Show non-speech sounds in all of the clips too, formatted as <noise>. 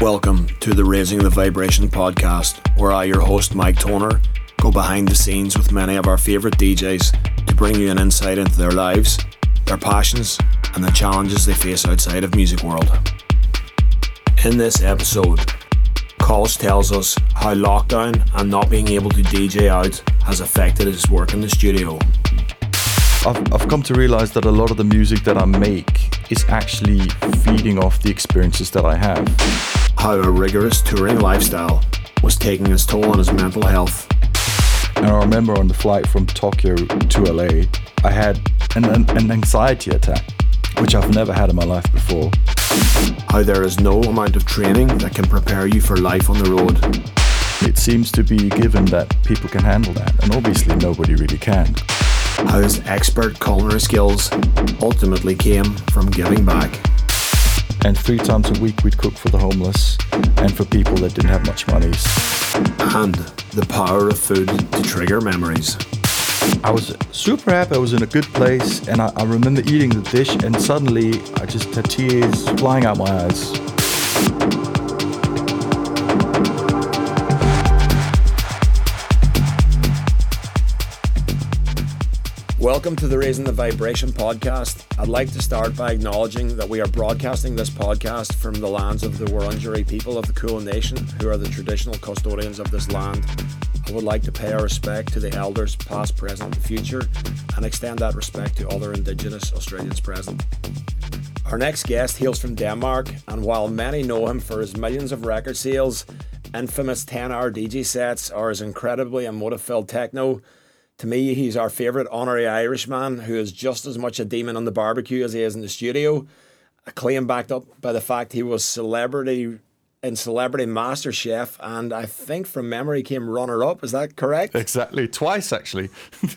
Welcome to the Raising the Vibration podcast, where I, your host, Mike Toner, go behind the scenes with many of our favourite DJs to bring you an insight into their lives, their passions, and the challenges they face outside of music world. In this episode, Kölsch tells us how lockdown and not being able to DJ out has affected his work in the studio. I've, I've come to realize that a lot of the music that I make is actually feeding off the experiences that I have. How a rigorous touring lifestyle was taking its toll on his mental health. And I remember on the flight from Tokyo to LA, I had an, an, an anxiety attack, which I've never had in my life before. How there is no amount of training that can prepare you for life on the road. It seems to be given that people can handle that, and obviously nobody really can. How his expert culinary skills ultimately came from giving back. And three times a week we'd cook for the homeless and for people that didn't have much money. And the power of food to trigger memories. I was super happy. I was in a good place, and I, I remember eating the dish, and suddenly I just had tears flying out my eyes. Welcome to the Raising the Vibration podcast. I'd like to start by acknowledging that we are broadcasting this podcast from the lands of the Wurundjeri people of the Kulin Nation, who are the traditional custodians of this land. I would like to pay our respect to the elders, past, present, and future, and extend that respect to other Indigenous Australians present. Our next guest hails from Denmark, and while many know him for his millions of record sales, infamous 10 hour DJ sets, or his incredibly emotive filled techno, to me, he's our favourite honorary Irishman who is just as much a demon on the barbecue as he is in the studio. A claim backed up by the fact he was celebrity in Celebrity Master Chef, and I think from memory came runner up. Is that correct? Exactly, twice actually.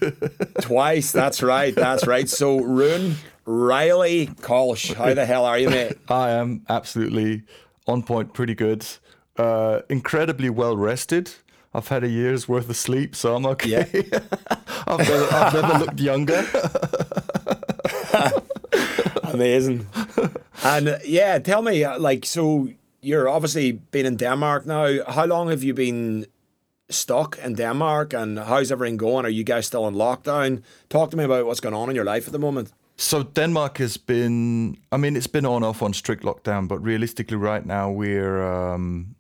<laughs> Twice. That's right. That's right. So, Rune Reilly Kölsch, how the hell are you, mate? I am absolutely on point, pretty good. Uh, incredibly well rested. I've had a year's worth of sleep, so I'm okay. Yeah. <laughs> I've, never, I've never <laughs> looked younger. <laughs> Amazing. And uh, yeah, tell me, uh, like, so you're obviously been in Denmark now. How long have you been stuck in Denmark and how's everything going? Are you guys still in lockdown? Talk to me about what's going on in your life at the moment. So Denmark has been, I mean, it's been on off on strict lockdown, but realistically, right now we're um,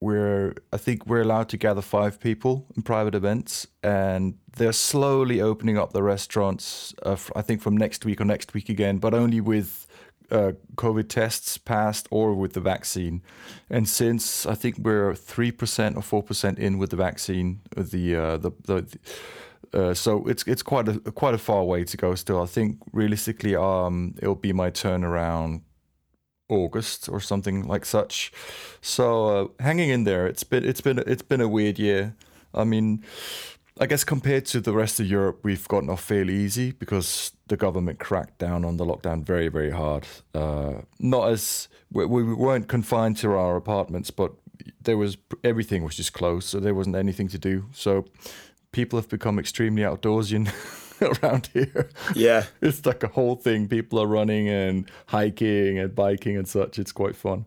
we're I think we're allowed to gather five people in private events, and they're slowly opening up the restaurants. Uh, I think from next week or next week again, but only with uh, COVID tests passed or with the vaccine. And since I think we're three percent or four percent in with the vaccine, uh, the uh, the the. Uh, so it's it's quite a quite a far way to go still. I think realistically, um, it'll be my turn around August or something like such. So uh, hanging in there. It's been it's been it's been a weird year. I mean, I guess compared to the rest of Europe, we've gotten off fairly easy because the government cracked down on the lockdown very very hard. Uh, not as we, we weren't confined to our apartments, but there was everything was just closed, so there wasn't anything to do. So people have become extremely outdoorsy <laughs> <laughs> around here. Yeah. <laughs> It's like a whole thing. People are running and hiking and biking and such. It's quite fun.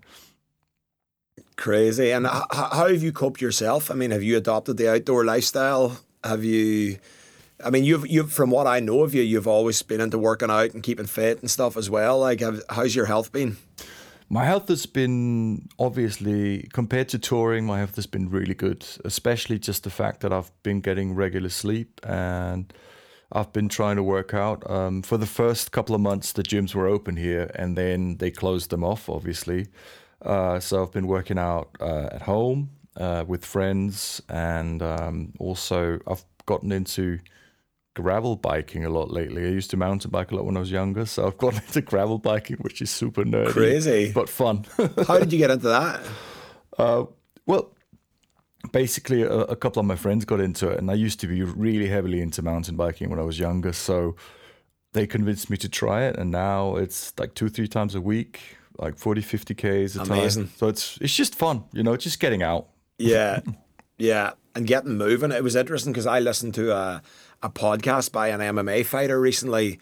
Crazy. And h- how have you coped yourself? I mean, have you adopted the outdoor lifestyle? Have you? I mean, you've you've from what I know of you, you've always been into working out and keeping fit and stuff as well. Like, have, how's your health been? My health has been obviously compared to touring, my health has been really good, especially just the fact that I've been getting regular sleep and I've been trying to work out. Um, for the first couple of months, the gyms were open here and then they closed them off, obviously. Uh, so I've been working out uh, at home uh, with friends and um, also I've gotten into gravel biking a lot lately. I used to mountain bike a lot when I was younger, so I've <laughs> gotten into gravel biking, which is super nerdy, Crazy. but fun. How did you get into that? <laughs> uh, well, basically, a, a couple of my friends got into it, and I used to be really heavily into mountain biking when I was younger, so they convinced me to try it, and now it's like two, three times a week, like 40, 50 k's a Amazing. time. So it's it's just fun, you know, just getting out. Yeah, <laughs> yeah, and getting moving. It was interesting because I listened to a a podcast by an MMA fighter recently,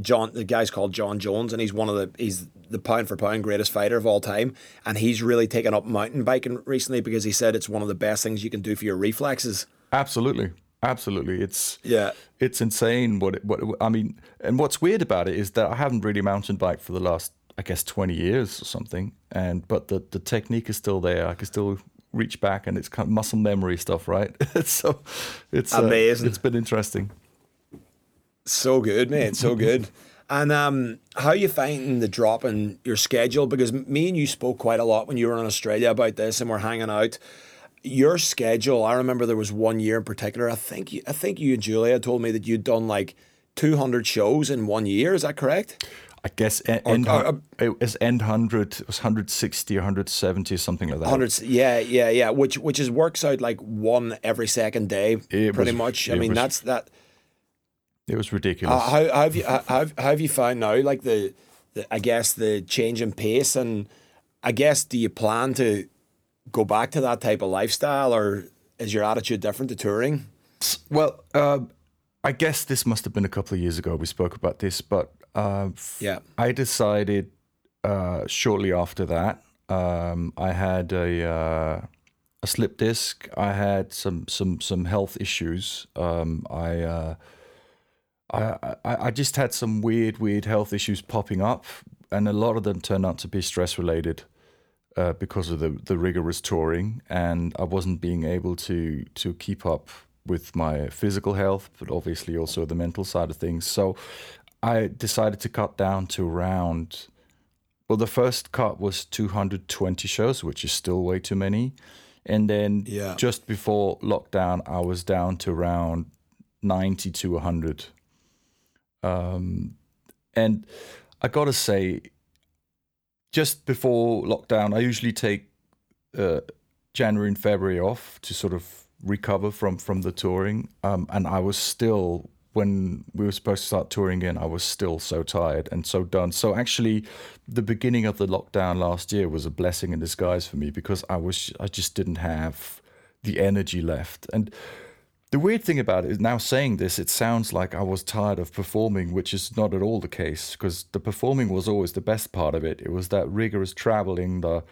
Jon, the guy's called Jon Jones, and he's one of the he's the pound for pound greatest fighter of all time, and he's really taken up mountain biking recently because he said it's one of the best things you can do for your reflexes. Absolutely, absolutely. It's yeah, it's insane. What it, what I mean, and what's weird about it is that I haven't really mountain biked for the last, I guess, twenty years or something, and but the the technique is still there. I can still reach back, and it's kind of muscle memory stuff, right? <laughs> so it's amazing. Uh, it's been interesting. So good, man. So <laughs> good. And um, how you finding the drop in your schedule? Because me and you spoke quite a lot when you were in Australia about this, and we're hanging out. Your schedule. I remember there was one year in particular. I think you, I think you and Julia told me that you'd done like two hundred shows in one year. Is that correct? I guess end, or, or, it was end hundred. It was hundred sixty or hundred seventy, something like that. Hundred, yeah, yeah, yeah. Which which is works out like one every second day, pretty was, much. I mean, was, that's that it was ridiculous. Uh, how, how, have you how, how have you found now like the, the I guess the change in pace and I guess do you plan to go back to that type of lifestyle or is your attitude different to touring? Well, uh, I guess this must have been a couple of years ago we spoke about this, but uh, yeah, I decided uh, shortly after that um, I had a uh, a slip disc. I had some some some health issues. Um, I I, I, just had some weird, weird health issues popping up, and a lot of them turned out to be stress related uh, because of the, the rigorous touring, and I wasn't being able to to keep up with my physical health, but obviously also the mental side of things. So I decided to cut down to around. Well, the first cut was 220 shows, which is still way too many. And then yeah. just before lockdown, I was down to around 90 to 100 um, and I got to say, just before lockdown, I usually take uh, January and February off to sort of recover from from the touring. Um, and I was still when we were supposed to start touring again, I was still so tired and so done. So actually, the beginning of the lockdown last year was a blessing in disguise for me because I was I just didn't have the energy left and the weird thing about it is now saying this, it sounds like I was tired of performing, which is not at all the case because the performing was always the best part of it. It was that rigorous traveling, the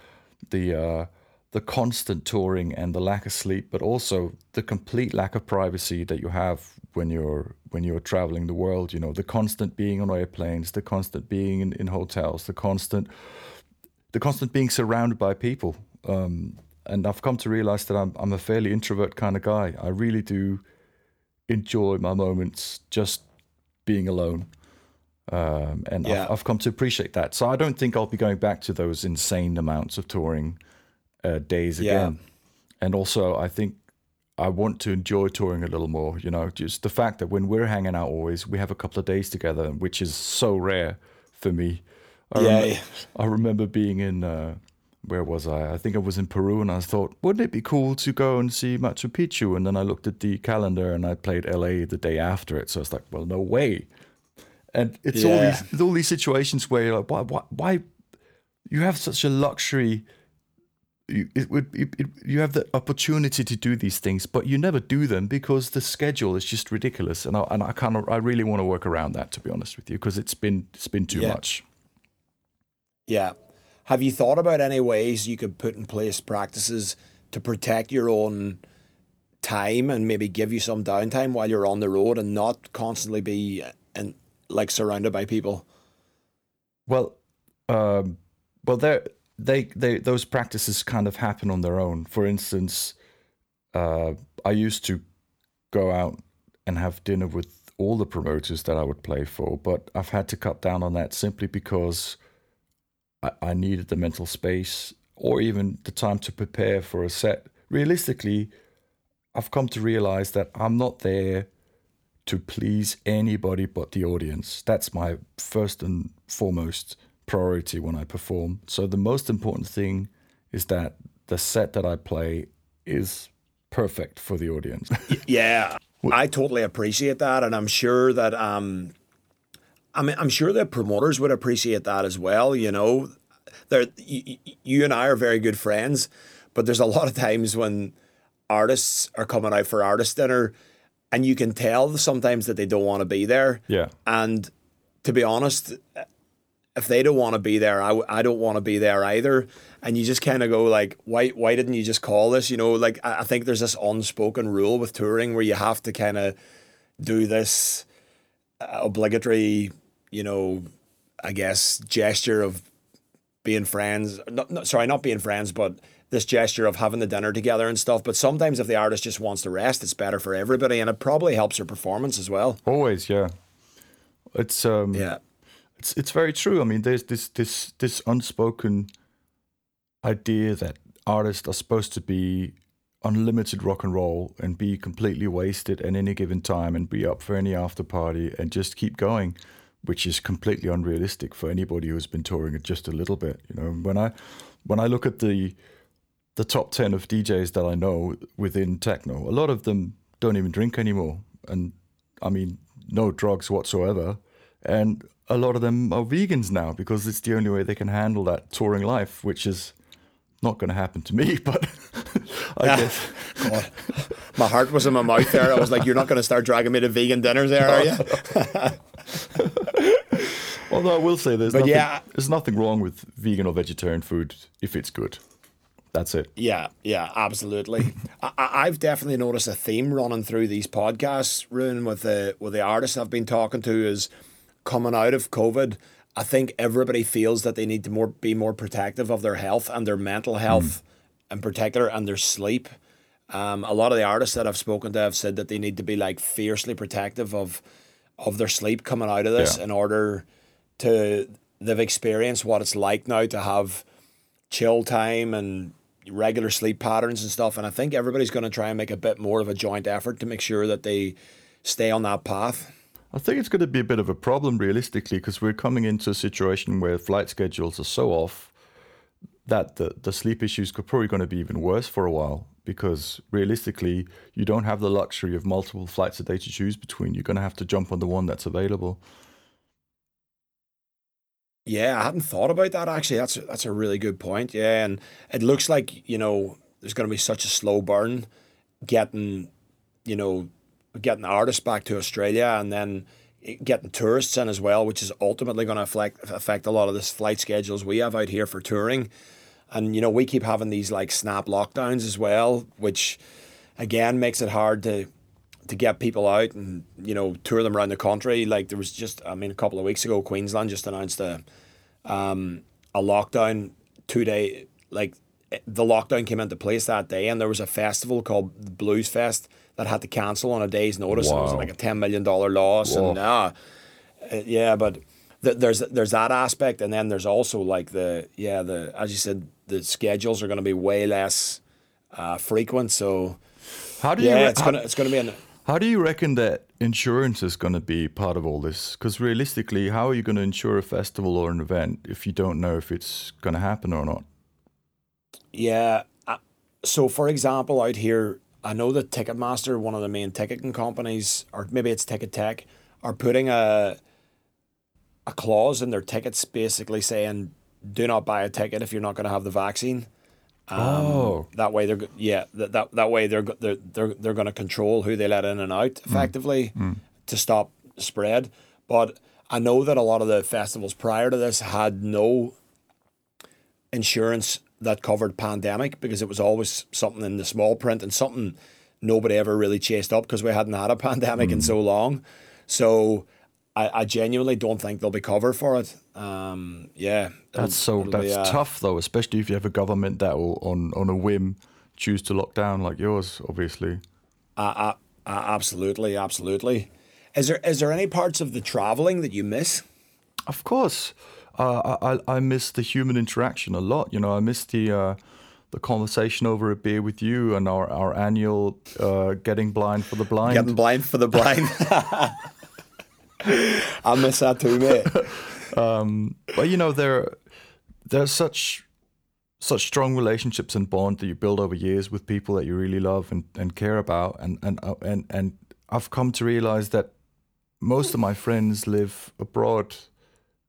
the uh, the constant touring and the lack of sleep, but also the complete lack of privacy that you have when you're when you're traveling the world. You know, the constant being on airplanes, the constant being in, in hotels, the constant the constant being surrounded by people. Um, and I've come to realize that I'm I'm a fairly introvert kind of guy. I really do enjoy my moments just being alone. Um, and yeah. I've, I've, come to appreciate that. So I don't think I'll be going back to those insane amounts of touring uh, days again. Yeah. And also, I think I want to enjoy touring a little more. You know, just the fact that when we're hanging out, always we have a couple of days together, which is so rare for me. I yeah, rem- I remember being in. Uh, where was I? I think I was in Peru, and I thought, wouldn't it be cool to go and see Machu Picchu? And then I looked at the calendar, and I played LA the day after it. So it's like, well, no way. And it's yeah. all these it's all these situations where you're like, why, why, why? You have such a luxury. You, it would it, it, you have the opportunity to do these things, but you never do them because the schedule is just ridiculous. And I and I kind of I really want to work around that, to be honest with you, because it's been it's been too yeah. much. Yeah, have you thought about any ways you could put in place practices to protect your own time and maybe give you some downtime while you're on the road and not constantly be and like surrounded by people? Well, um, well, there they they those practices kind of happen on their own. For instance, uh, I used to go out and have dinner with all the promoters that I would play for, but I've had to cut down on that simply because I, I needed the mental space or even the time to prepare for a set. Realistically, I've come to realize that I'm not there to please anybody but the audience. That's my first and foremost priority when I perform. So the most important thing is that the set that I play is perfect for the audience. yeah. <laughs> I totally appreciate that and I'm sure that um I mean, I'm sure the promoters would appreciate that as well. You know, there you, you and I are very good friends, but there's a lot of times when artists are coming out for artist dinner, and you can tell sometimes that they don't want to be there. Yeah, and to be honest, if they don't want to be there, I, I don't want to be there either. And you just kind of go like, why why didn't you just call this? You know, like I, I think there's this unspoken rule with touring where you have to kind of do this uh, obligatory, you know, I guess gesture of being friends. Not, not, sorry, not being friends, but this gesture of having the dinner together and stuff. But sometimes if the artist just wants to rest, it's better for everybody, and it probably helps her performance as well. Always, yeah. It's um, yeah. It's it's very true. I mean, there's this this this unspoken idea that artists are supposed to be unlimited rock and roll and be completely wasted at any given time and be up for any after party and just keep going which is completely unrealistic for anybody who's been touring it just a little bit. You know, when I when I look at the the top ten of DJs that I know within techno, a lot of them don't even drink anymore, and I mean no drugs whatsoever, and a lot of them are vegans now because it's the only way they can handle that touring life, which is not going to happen to me, <laughs> but I yeah. guess. God. My heart was in my mouth there. I was like, "You're not going to start dragging me to vegan dinners, there, are you?" <laughs> Although I will say there's nothing, yeah, there's nothing wrong with vegan or vegetarian food if it's good. That's it. Yeah, yeah, absolutely. <laughs> I, have definitely noticed a theme running through these podcasts, Rune, with the with the artists I've been talking to is coming out of COVID. I think everybody feels that they need to more be more protective of their health and their mental health, mm. in particular, and their sleep. Um, a lot of the artists that I've spoken to have said that they need to be like fiercely protective of of their sleep coming out of this yeah. in order to they've experienced what it's like now to have chill time and regular sleep patterns and stuff. And I think everybody's going to try and make a bit more of a joint effort to make sure that they stay on that path. I think it's going to be a bit of a problem realistically because we're coming into a situation where flight schedules are so off that the, the sleep issues could probably going to be even worse for a while because realistically you don't have the luxury of multiple flights a day to choose between. You're going to have to jump on the one that's available. Yeah, I hadn't thought about that actually. That's that's a really good point. Yeah, and it looks like you know there's going to be such a slow burn getting you know getting artists back to Australia and then getting tourists in as well, which is ultimately going to affect affect a lot of this flight schedules we have out here for touring. And you know we keep having these like snap lockdowns as well, which again makes it hard to to get people out and you know tour them around the country. Like there was just, I mean, a couple of weeks ago, Queensland just announced a um, a lockdown two day. Like the lockdown came into place that day, and there was a festival called Bluesfest that had to cancel on a day's notice. Wow. And it was like a ten million dollar loss, Whoa. and uh, yeah, but. Th- there's there's that aspect, and then there's also like the yeah the as you said the schedules are going to be way less uh, frequent. So how do yeah, you? it's gonna it's gonna be an how do you reckon that insurance is going to be part of all this? Because realistically, how are you going to insure a festival or an event if you don't know if it's going to happen or not? Yeah. Uh, so, for example, out here, I know that Ticketmaster, one of the main ticketing companies, or maybe it's Ticketek, are putting a a clause in their tickets basically saying, "Do not buy a ticket if you're not going to have the vaccine." Um, oh, that way they're yeah that that, that way they're they're they're, they're going to control who they let in and out mm. effectively mm. Mm. to stop spread. But I know that a lot of the festivals prior to this had no insurance that covered pandemic because it was always something in the small print and something nobody ever really chased up because we hadn't had a <laughs> pandemic mm. in so long. So I, I genuinely don't think they'll be covered for it. Um, yeah, that's so that's uh, tough though, especially if you have a government that will on on a whim choose to lock down like yours, obviously. Uh, uh, uh, absolutely, absolutely. Is there is there any parts of the traveling that you miss? Of course, uh, I I miss the human interaction a lot. You know, I miss the uh, the conversation over a beer with you and our our annual uh, getting blind for the blind. Getting blind for the blind. <laughs> <laughs> I miss that too, mate. um, but you know, there there's such such strong relationships and bond that you build over years with people that you really love and, and care about, and and uh, and and I've come to realize that most of my friends live abroad,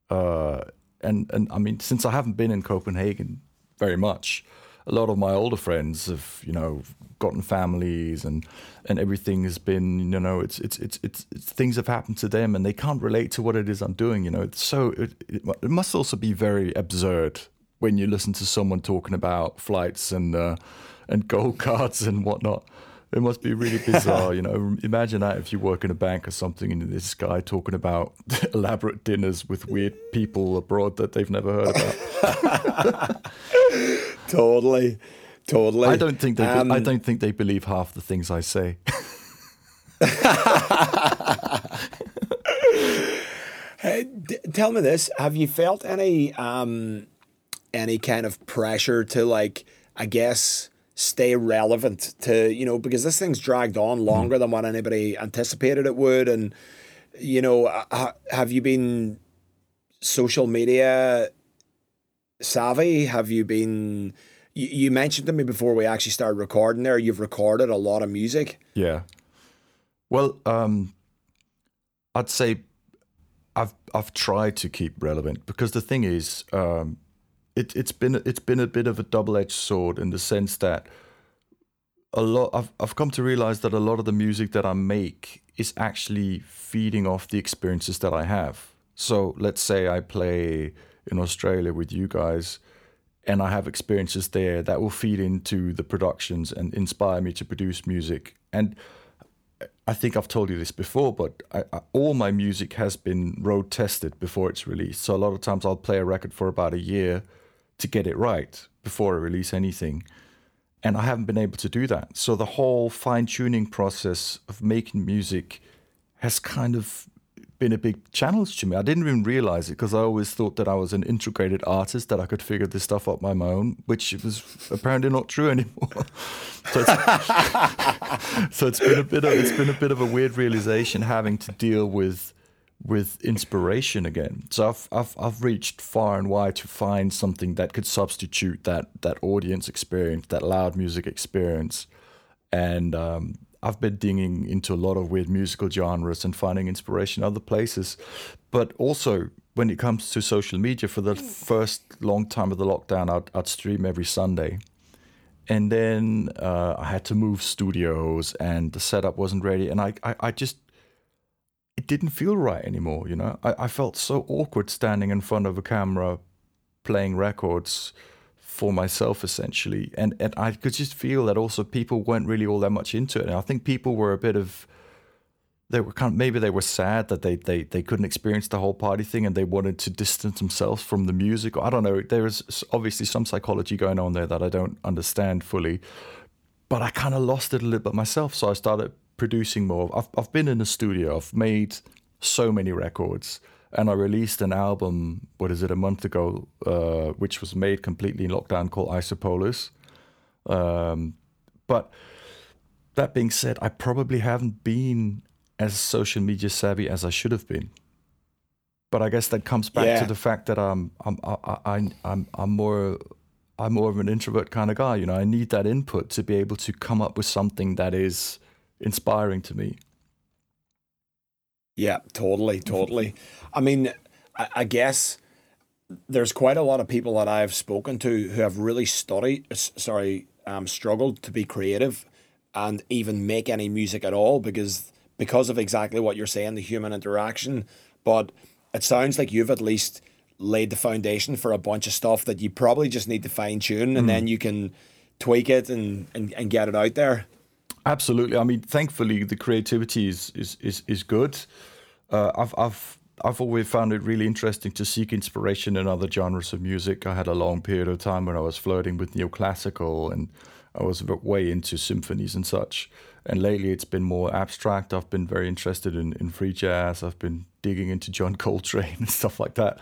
uh, and and I mean, since I haven't been in Copenhagen very much, a lot of my older friends have you know gotten families and and everything has been you know it's it's it's it's, it's things have happened to them and they can't relate to what it is I'm doing. You know, it's so it, it, it must also be very absurd when you listen to someone talking about flights and uh, and <laughs> gold cards and whatnot. It must be really bizarre, you know. <laughs> Imagine that if you work in a bank or something, and this guy talking about <laughs> elaborate dinners with weird people abroad that they've never heard about. <laughs> totally, totally. I don't think they. Um, I don't think they believe half the things I say. hey, d- tell me this: Have you felt any um, any kind of pressure to like? I guess stay relevant to you know because this thing's dragged on mm-hmm. longer than what anybody anticipated it would. And you know have you been social media savvy? Have you been you, you mentioned to me before we actually started recording there you've recorded a lot of music. Yeah. Well um i'd say i've i've tried to keep relevant because the thing is um it, it's been it's been a bit of a double edged sword in the sense that a lot I've I've come to realize that a lot of the music that I make is actually feeding off the experiences that I have. So let's say I play in Australia with you guys and I have experiences there that will feed into the productions and inspire me to produce music. And I think I've told you this before, but I, I, all my music has been road tested before it's released. So a lot of times I'll play a record for about a year to get it right before I release anything. And I haven't been able to do that. So the whole fine tuning process of making music has kind of been a big challenge to me. I didn't even realize it because I always thought that I was an integrated artist that I could figure this stuff out by my own, which was apparently not true anymore. <laughs> so, it's, <laughs> so it's been a bit of it's been a bit of a weird realization having to deal with with inspiration again. So I've, I've I've reached far and wide to find something that could substitute that that audience experience, that loud music experience, and um, I've been digging into a lot of weird musical genres and finding inspiration other places, but also when it comes to social media, for the first long time of the lockdown, I'd, I'd stream every Sunday. And then uh, I had to move studios, and the setup wasn't ready. And I, I, I just it didn't feel right anymore. You know, I, I felt so awkward standing in front of a camera, playing records for myself essentially, and and I could just feel that also people weren't really all that much into it. And I think people were a bit of they were kind of, maybe they were sad that they, they they couldn't experience the whole party thing and they wanted to distance themselves from the music. I don't know. There is obviously some psychology going on there that I don't understand fully, but I kind of lost it a little bit myself. So I started producing more. I've I've been in the studio. I've made so many records, and I released an album. What is it? A month ago, uh, which was made completely in lockdown, called Isopolis. Um, but that being said, I probably haven't been as social media savvy as I should have been. But I guess that comes back yeah. to the fact that I'm I'm I, I, I'm I'm more I'm more of an introvert kind of guy. You know, I need that input to be able to come up with something that is inspiring to me. Yeah, totally, totally. I mean, I, I guess there's quite a lot of people that I've spoken to who have really studied, sorry, um, struggled to be creative and even make any music at all because because of exactly what you're saying, the human interaction. But it sounds like you've at least laid the foundation for a bunch of stuff that you probably just need to fine tune and mm. then you can tweak it and, and, and get it out there. Absolutely. I mean, thankfully, the creativity is is is, is good. Uh, I've I've I've always found it really interesting to seek inspiration in other genres of music. I had a long period of time when I was flirting with neoclassical and I was way into symphonies and such. And lately it's been more abstract. I've been very interested in, in free jazz. I've been digging into John Coltrane <laughs> and stuff like that.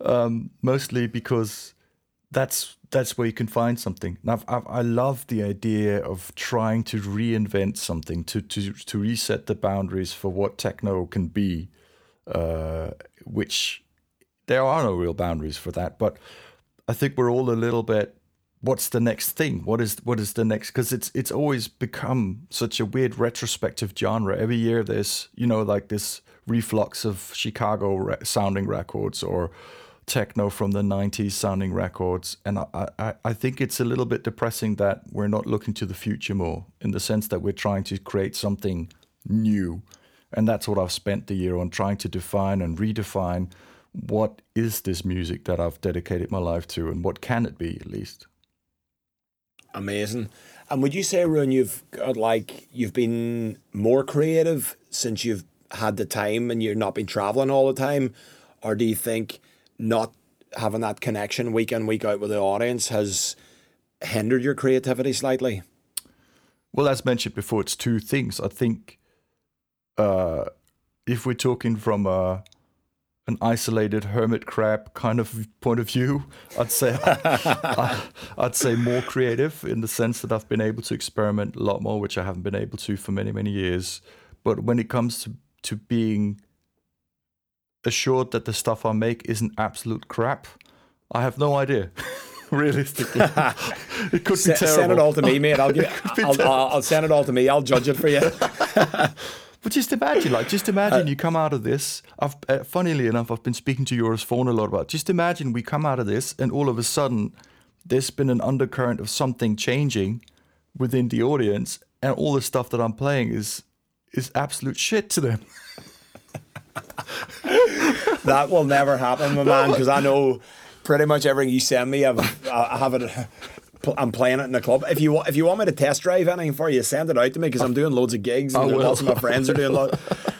Um, mostly because that's that's where you can find something. Now, I've, i love the idea of trying to reinvent something to to to reset the boundaries for what techno can be, uh, which there are no real boundaries for that. But I think we're all a little bit. What's the next thing? What is what is the next? Because it's it's always become such a weird retrospective genre. Every year there's you know like this reflux of Chicago re- sounding records or techno from the 90s sounding records and I, I, I think it's a little bit depressing that we're not looking to the future more in the sense that we're trying to create something new. And that's what i've spent the year on trying to define and redefine what is this music that i've dedicated my life to and what can it be at least. Amazing. And would you say Rune, you've got like you've been more creative since you've had the time and you're not been traveling all the time? Or do you think not having that connection week in week out with the audience has hindered your creativity slightly? Well, as mentioned before, it's two things. I think uh, if we're talking from a, an isolated hermit crab kind of point of view, <laughs> I'd say I, I'd say more creative in the sense that I've been able to experiment a lot more, which I haven't been able to for many many years. But when it comes to to being assured that the stuff I make isn't absolute crap? I have no idea. <laughs> Realistically, <laughs> it could be terrible. Send it all to me, mate. I'll, <laughs> give, I'll, I'll, I'll send it all to me. I'll judge it for you. But just imagine, like, just imagine uh, you come out of this. I've, uh, funnily enough, I've been speaking to Joris Voorn a lot about. Just imagine we come out of this, and all of a sudden, there's been an undercurrent of something changing within the audience, and all the stuff that I'm playing is is absolute shit to them. That will never happen, my man, because I know pretty much everything you send me, I've, I have it. I'm playing it in the club. If you want, if you want me to test drive anything for you, send it out to me because I'm doing loads of gigs and lots of my friends are doing. Lot,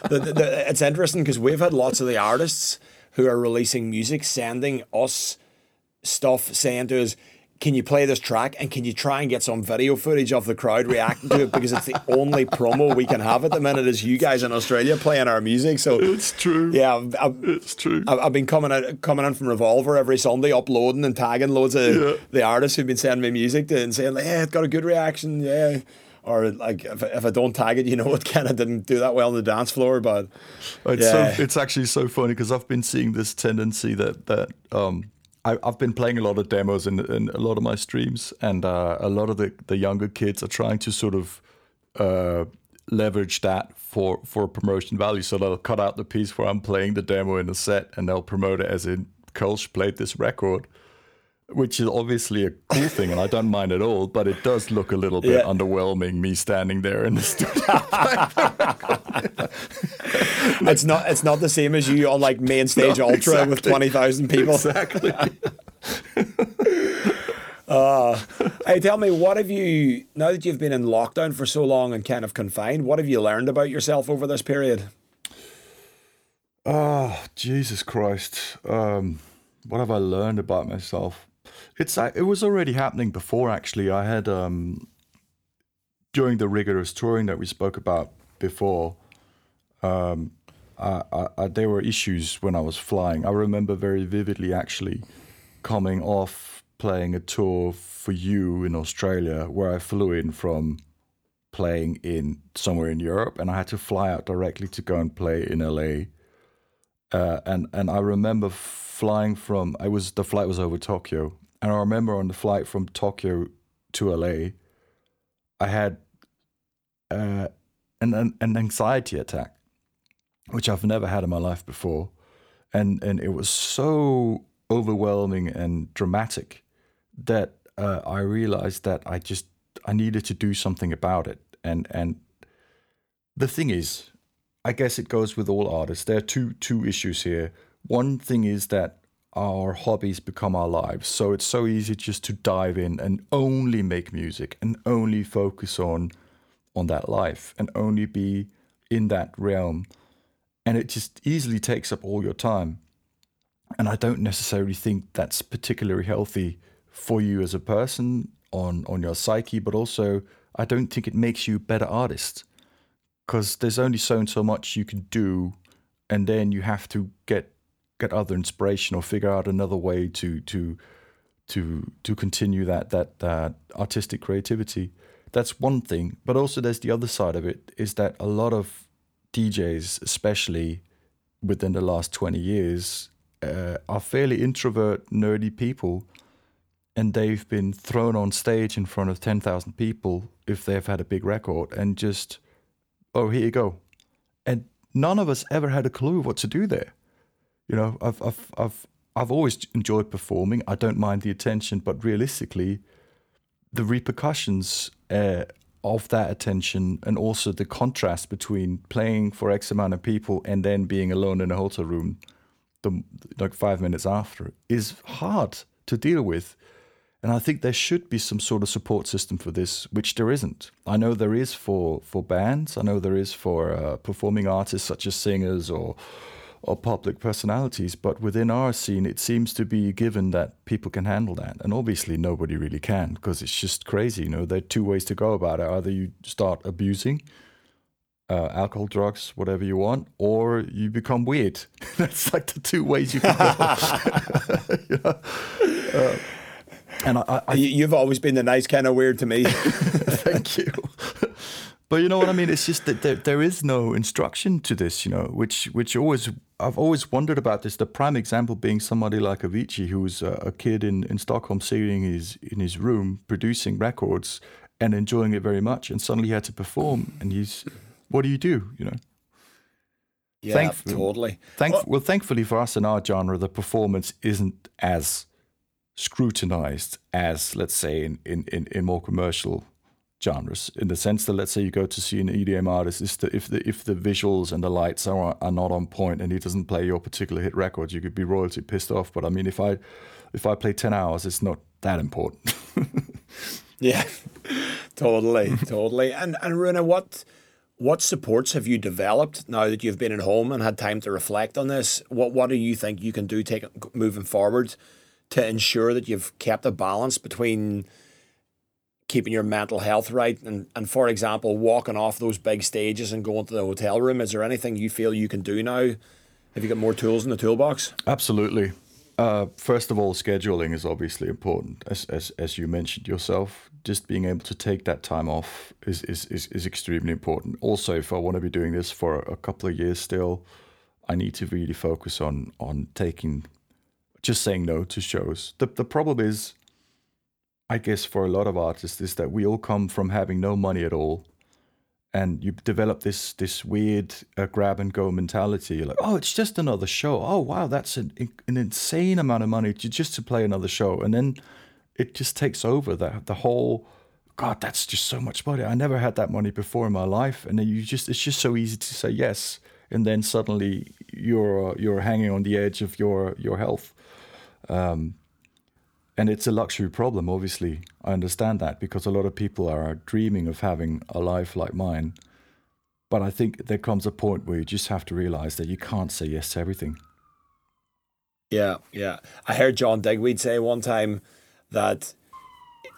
the, the, the, it's interesting because we've had lots of the artists who are releasing music sending us stuff saying to us, can you play this track and can you try and get some video footage of the crowd reacting to it because it's the only promo we can have at the minute is you guys in Australia playing our music. So it's true. Yeah, I've, I've, it's true. I've, I've, been coming out, coming in from Revolver every Sunday, uploading and tagging loads of yeah. the artists who've been sending me music to and saying like, "Yeah, it got a good reaction." Yeah. Or like if, if I don't tag it, you know, it kind of didn't do that well on the dance floor. But it's yeah. so it's actually so funny because I've been seeing this tendency that that um, I, have been playing a lot of demos in, in a lot of my streams, and uh, a lot of the, the younger kids are trying to sort of uh, leverage that for for promotion value. So they'll cut out the piece where I'm playing the demo in a set, and they'll promote it as in Kölsch played this record, which is obviously a cool thing, and I don't mind at all. But it does look a little bit yeah. underwhelming, me standing there in the studio. <laughs> it's not. It's not the same as you on like main <laughs> stage no, ultra exactly. with twenty thousand people. Exactly. uh, <laughs> hey, tell me, what have you now that you've been in lockdown for so long and kind of confined? What have you learned about yourself over this period? Oh, Jesus Christ! Um, what have I learned about myself? It's it was already happening before. Actually, I had um, during the rigorous touring that we spoke about before. Um, I, I, there were issues when I was flying. I remember very vividly, actually, coming off playing a tour for you in Australia, where I flew in from playing in somewhere in Europe, and I had to fly out directly to go and play in LA. Uh, and and I remember flying from. I was the flight was over Tokyo, and I remember on the flight from Tokyo to LA, I had uh, an, an anxiety attack, which I've never had in my life before, and and it was so overwhelming and dramatic that uh, I realized that I just I needed to do something about it, and and the thing is, I guess it goes with all artists. There are two two issues here. One thing is that our hobbies become our lives. So it's so easy just to dive in and only make music and only focus on on that life and only be in that realm. And it just easily takes up all your time. And I don't necessarily think that's particularly healthy for you as a person on on your psyche, but also I don't think it makes you a better artist because there's only so and so much you can do, and then you have to get get other inspiration or figure out another way to to to to continue that that that artistic creativity. That's one thing, but also there's the other side of it is that a lot of DJs, especially within the last 20 years, uh, are fairly introvert, nerdy people, and they've been thrown on stage in front of 10,000 people if they've had a big record and just, oh, here you go. And none of us ever had a clue what to do there you know, I've, I've, I've, I've always enjoyed performing. I don't mind the attention, but realistically, the repercussions uh, of that attention and also the contrast between playing for X amount of people and then being alone in a hotel room, the, like five minutes after, is hard to deal with. And I think there should be some sort of support system for this, which there isn't. I know there is for, for bands. I know there is for uh, performing artists such as singers or or public personalities, but within our scene, it seems to be given that people can handle that, and obviously nobody really can because it's just crazy. You know, there are two ways to go about it: either you start abusing uh, alcohol, drugs, whatever you want, or you become weird. <laughs> That's like the two ways you can go. <laughs> uh, and I, I, you've always been the nice kind of weird to me. <laughs> Thank you. <laughs> But you know what I mean? It's just that there, there is no instruction to this, you know, which which always I've always wondered about this. The prime example being somebody like Avicii, who's a, a kid in, in Stockholm sitting in his in his room producing records and enjoying it very much, and suddenly he had to perform, and he's what do you do? You know. Yeah, Thankfully, totally. Thank, well, well, thankfully for us in our genre, the performance isn't as scrutinized as, let's say, in, in, in, more commercial genres in the sense that let's say you go to see an EDM artist is that if the if the visuals and the lights are are not on point and he doesn't play your particular hit record you could be royalty pissed off. But I mean if I if I play 10 hours it's not that important. <laughs> Yeah. Totally. Totally. And and Rune what what supports have you developed now that you've been at home and had time to reflect on this? What what do you think you can do take moving forward to ensure that you've kept a balance between keeping your mental health right and, and for example walking off those big stages and going to the hotel room. Is there anything you feel you can do now? Have you got more tools in the toolbox? Absolutely. Uh, first of all scheduling is obviously important. As, as, as you mentioned yourself just being able to take that time off is, is, is, is extremely important. Also if i want to be doing this for a couple of years still i need to really focus on on taking just saying no to shows the, the problem is I guess for a lot of artists is that we all come from having no money at all, and you develop this this weird uh, grab and go mentality. You're like, oh, it's just another show. Oh, wow, that's an an insane amount of money to, just to play another show, and then it just takes over the the whole. God, that's just so much money. I never had that money before in my life, and then you just it's just so easy to say yes, and then suddenly you're you're hanging on the edge of your your health. Um, and it's a luxury problem, obviously. I understand that because a lot of people are dreaming of having a life like mine. But I think there comes a point where you just have to realize that you can't say yes to everything. Yeah, yeah. I heard John Digweed say one time that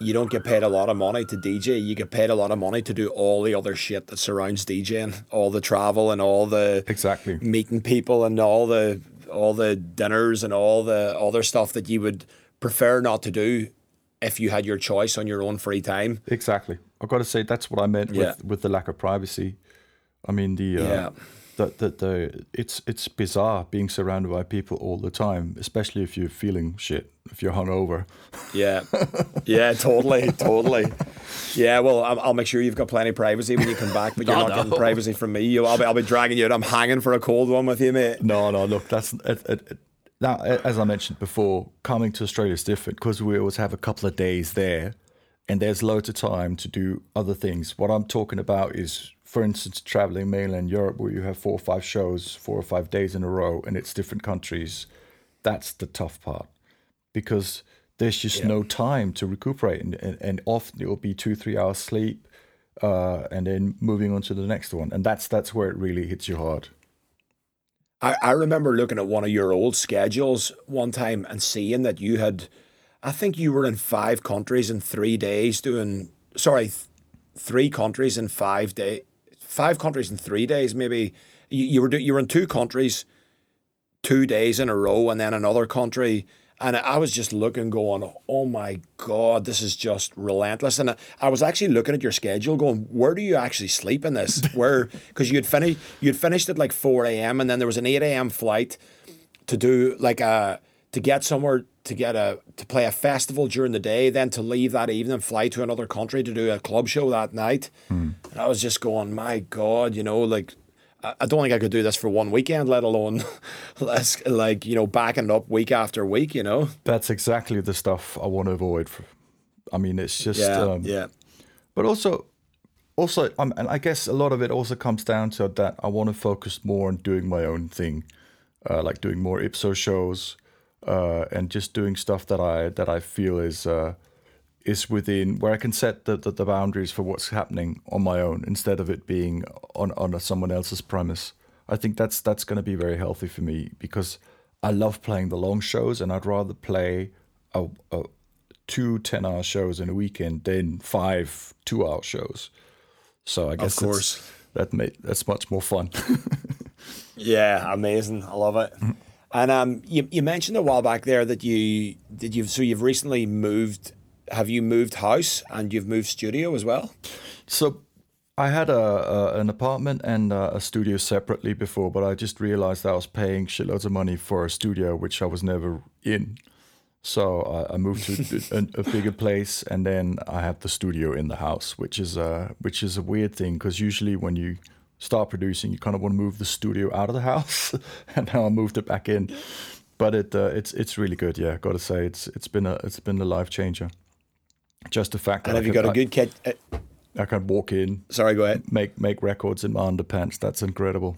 you don't get paid a lot of money to DJ. You get paid a lot of money to do all the other shit that surrounds DJing, all the travel and all the exactly meeting people and all the all the dinners and all the other stuff that you would prefer not to do if you had your choice on your own free time. Exactly. I've got to say that's what I meant yeah. with, with the lack of privacy. I mean the uh, yeah. The, the the it's it's bizarre being surrounded by people all the time, especially if you're feeling shit, if you're hungover. Yeah, <laughs> yeah, totally, totally. Yeah, well, I'll, I'll, make sure you've got plenty of privacy when you come back, but <laughs> you're not no. getting privacy from me. I'll be I'll be dragging you. I'm hanging for a cold one with you, mate. No, no, look, that's it, it, now, as I mentioned before, coming to Australia is different because we always have a couple of days there and there's loads of time to do other things. What I'm talking about is, for instance, traveling mainland Europe where you have four or five shows, four or five days in a row, and it's different countries. That's the tough part because there's just yeah. no time to recuperate. And, and, and, often it will be two, three hours sleep uh, and then moving on to the next one. And that's, that's where it really hits you hard. I, I remember looking at one of your old schedules one time and seeing that you had, I think you were in five countries in three days doing, sorry, th- three countries in five days, five countries in three days, maybe. You, you were do, you were in two countries, two days in a row, and then another country and I was just looking, going, oh my God, this is just relentless. And I was actually looking at your schedule, going, where do you actually sleep in this? <laughs> Where, because you'd finished, you'd finished at like 4 a.m. and then there was an 8 a.m. flight to do like a, to get somewhere to get a, to play a festival during the day, then to leave that evening, fly to another country to do a club show that night. Hmm. And I was just going, my God, you know, like, I don't think I could do this for one weekend, let alone <laughs> less like you know backing up week after week. You know, that's exactly the stuff I want to avoid. I mean, it's just yeah, um, yeah. But also, also, um, and I guess a lot of it also comes down to that I want to focus more on doing my own thing, uh, like doing more ipso shows, uh, and just doing stuff that I that I feel is uh, is within where I can set the, the, the, boundaries for what's happening on my own instead of it being on on someone else's premise. I think that's that's going to be very healthy for me because I love playing the long shows and I'd rather play a, a two 10 hour shows in a weekend than five two hour shows. So I guess of course that may, that's much more fun. <laughs> yeah, amazing. I love it. And um, you, you mentioned a while back there that you did you so you've recently moved have you moved house and you've moved studio as well? So I had a, a an apartment and a, a, studio separately before, but I just realized I was paying shitloads of money for a studio which I was never in. So I, I moved to a, a, bigger place, and then I have the studio in the house, which is a which is a weird thing because usually when you start producing, you kind of want to move the studio out of the house, <laughs> and now I moved it back in. But it uh, it's it's really good, yeah. Got to say, it's it's been a it's been a life changer just the fact that and have you got a good kit? I can walk in. Sorry, go ahead. Make make records in my underpants. That's incredible.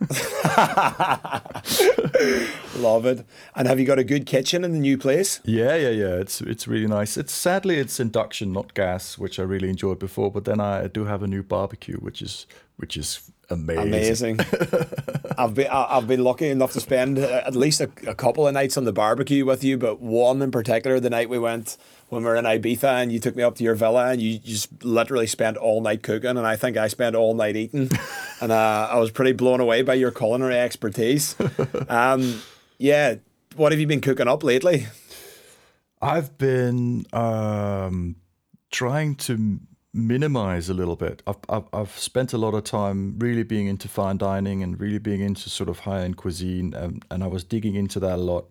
<laughs> Love it. And have you got a good kitchen in the new place? Yeah, yeah, yeah. It's it's really nice. It's sadly it's induction, not gas, which I really enjoyed before. But then I do have a new barbecue, which is which is amazing. Amazing. <laughs> I've been I've been lucky enough to spend uh, at least a, a couple of nights on the barbecue with you, but one in particular, the night we went when we were in Ibiza and you took me up to your villa and you just literally spent all night cooking and I think I spent all night eating <laughs> and uh, I was pretty blown away by your culinary expertise. Um, yeah, what have you been cooking up lately? I've been um, trying to minimize a little bit. I've, I've, I've spent a lot of time really being into fine dining and really being into sort of high end cuisine, and, and I was digging into that a lot.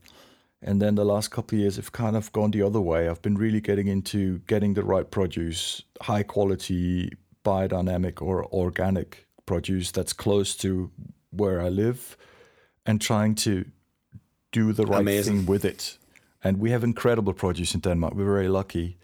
And then the last couple of years have kind of gone the other way. I've been really getting into getting the right produce, high quality, biodynamic or organic produce that's close to where I live, and trying to do the right Amazing. thing with it. And we have incredible produce in Denmark. We're very lucky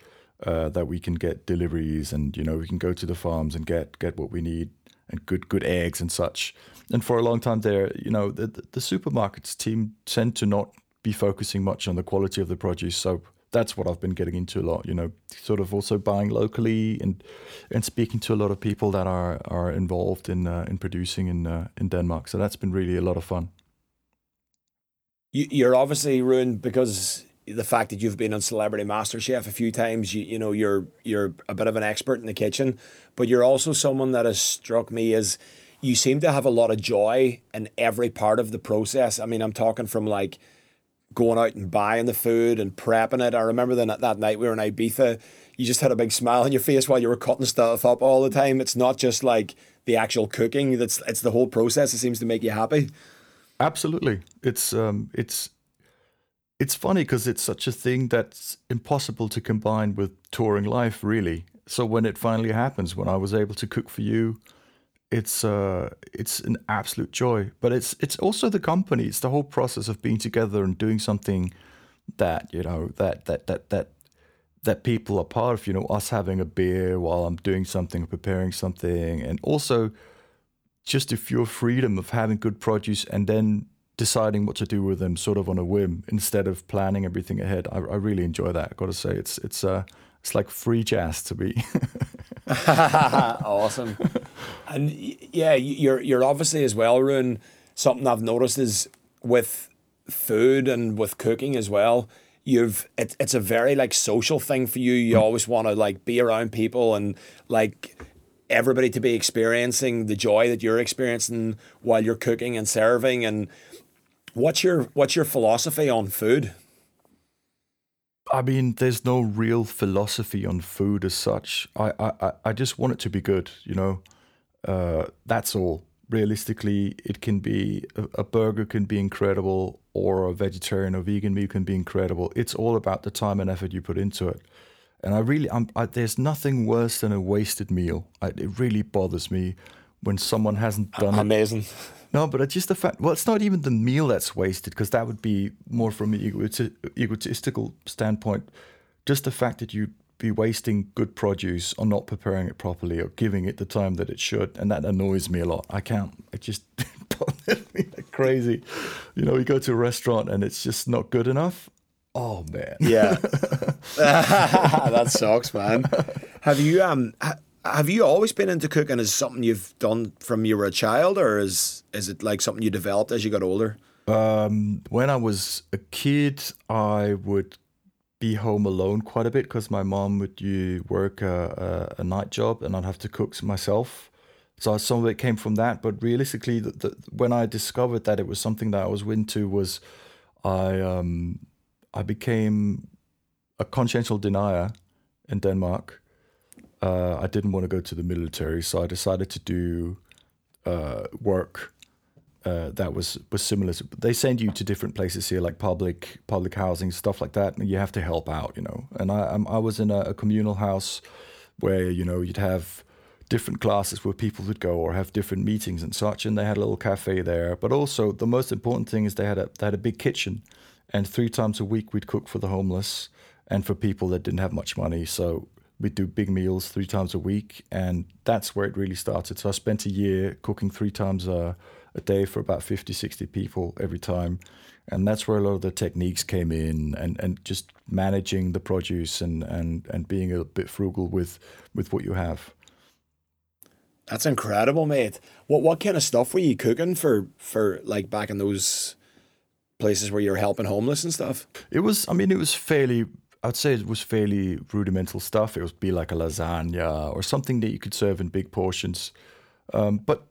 uh, that we can get deliveries, and you know we can go to the farms and get get what we need and good good eggs and such. And for a long time there, you know, the, the supermarkets team tend to not be focusing much on the quality of the produce. So that's what I've been getting into a lot. You know, sort of also buying locally and and speaking to a lot of people that are are involved in uh, in producing in uh, in Denmark. So that's been really a lot of fun. You're obviously ruined because the fact that you've been on Celebrity MasterChef a few times. You you know you're you're a bit of an expert in the kitchen, but you're also someone that has struck me as you seem to have a lot of joy in every part of the process. I mean, I'm talking from like going out and buying the food and prepping it. I remember that that night we were in Ibiza, you just had a big smile on your face while you were cutting stuff up all the time. It's not just like the actual cooking; that's it's the whole process. It seems to make you happy. Absolutely, it's um, it's it's funny because it's such a thing that's impossible to combine with touring life, really. So when it finally happens, when I was able to cook for you it's uh it's an absolute joy but it's it's also the company it's the whole process of being together and doing something that you know that that that that that people are part of you know us having a beer while i'm doing something preparing something and also just the pure freedom of having good produce and then deciding what to do with them sort of on a whim instead of planning everything ahead i, I really enjoy that i gotta say it's it's uh it's like free jazz to me <laughs> <laughs> awesome. And yeah, you're you're obviously as well, Rune. Something I've noticed is with food and with cooking as well. You've it, it's a very like social thing for you. You mm. always want to like be around people and like everybody to be experiencing the joy that you're experiencing while you're cooking and serving. And what's your what's your philosophy on food? I mean, there's no real philosophy on food as such. I, I, I just want it to be good, you know. Uh, that's all. Realistically, it can be a, a, burger can be incredible, or a vegetarian or vegan meal can be incredible. It's all about the time and effort you put into it. And I really, I'm, I, there's nothing worse than a wasted meal. I, it really bothers me when someone hasn't done it. Amazing. No, but it's just the fact. Well, it's not even the meal that's wasted because that would be more from an egoti- egotistical standpoint. Just the fact that you'd be wasting good produce or not preparing it properly or giving it the time that it should, and that annoys me a lot. I can't. It just <laughs> bothers me like crazy. You know, you go to a restaurant and it's just not good enough. Oh man. Yeah. <laughs> <laughs> that sucks, man. Have you um ha- have you always been into cooking? Is something you've done from you were a child, or is is it like something you developed as you got older? Um, when I was a kid, I would be home alone quite a bit because my mom would you work a, a, a night job and I'd have to cook myself. So some of it came from that, but realistically, the, the, when I discovered that it was something that I was into, was I um, I became a consciential denier in Denmark. Uh, I didn't want to go to the military, so I decided to do uh, work uh, that was was similar. To, they send you to different places here, like public public housing stuff like that, and you have to help out, you know. And I I'm, I was in a, a communal house where you know you'd have different classes where people would go or have different meetings and such, and they had a little cafe there. But also the most important thing is they had a they had a big kitchen, and three times a week we'd cook for the homeless and for people that didn't have much money. So we'd do big meals three times a week, and that's where it really started. So I spent a year cooking three times a, a day for about 50, 60 people every time. And that's where a lot of the techniques came in and, and just managing the produce and, and, and being a bit frugal with, with what you have. That's incredible, mate. What what kind of stuff were you cooking for for like back in those places where you were helping homeless and stuff? It was, I mean, it was fairly I'd say it was fairly rudimental stuff. It would be like a lasagna or something that you could serve in big portions. Um, but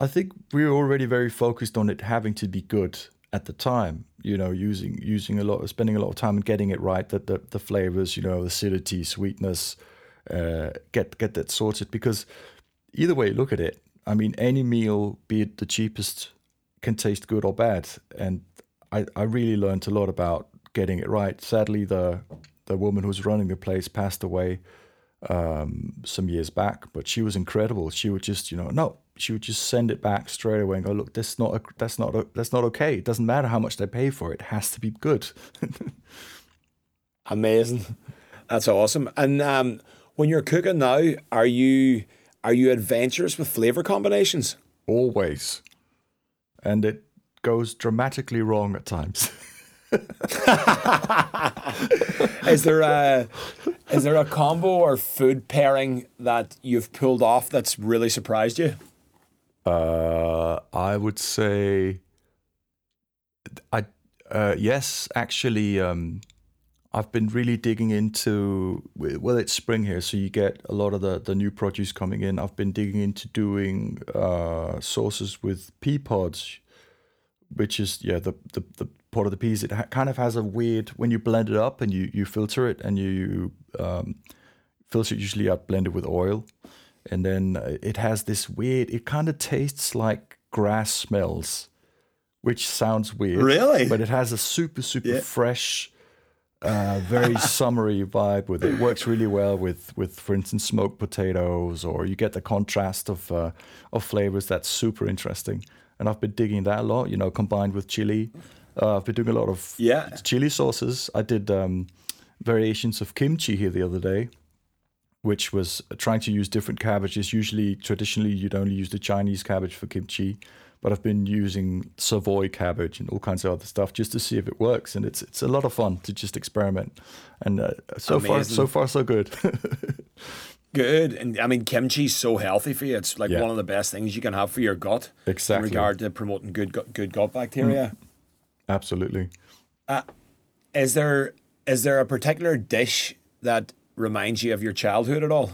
I think we were already very focused on it having to be good at the time. You know, using using a lot, spending a lot of time and getting it right. That the, the flavors, you know, acidity, sweetness, uh, get get that sorted. Because either way look at it, I mean, any meal, be it the cheapest, can taste good or bad. And I, I really learned a lot about getting it right. Sadly, the the woman who's running the place passed away um, some years back, but she was incredible. She would just, you know, no, she would just send it back straight away and go, look, that's not, a, that's not, a, that's not okay. It doesn't matter how much they pay for it. It has to be good. <laughs> Amazing. That's awesome. And um, when you're cooking now, are you are you adventurous with flavor combinations? Always, and it goes dramatically wrong at times. <laughs> is there a is there a combo or food pairing that you've pulled off that's really surprised you? Uh, I would say, I uh, yes, actually, um, I've been really digging into. Well, it's spring here, so you get a lot of the the new produce coming in. I've been digging into doing uh, sauces with pea pods, which is yeah the the, the part of the peas. It ha- kind of has a weird when you blend it up and you you filter it and you um, filter it usually out blended with oil, and then it has this weird. It kind of tastes like grass smells, which sounds weird. Really, but it has a super super yeah. fresh. Uh, very <laughs> summery vibe with it. it. Works really well with, with, for instance, smoked potatoes, or you get the contrast of uh, of flavors. That's super interesting, and I've been digging that a lot. You know, combined with chili, uh, I've been doing a lot of yeah. chili sauces. I did um, variations of kimchi here the other day, which was trying to use different cabbages. Usually, traditionally, you'd only use the Chinese cabbage for kimchi, but I've been using Savoy cabbage and all kinds of other stuff just to see if it works. And it's it's a lot of fun to just experiment. And uh, so Amazing. far, so far, so good. <laughs> good. And I mean, kimchi's so healthy for you. It's like yeah. one of the best things you can have for your gut. Exactly. In regard to promoting good good gut bacteria. Mm. Absolutely. Uh, is there is there a particular dish that reminds you of your childhood at all?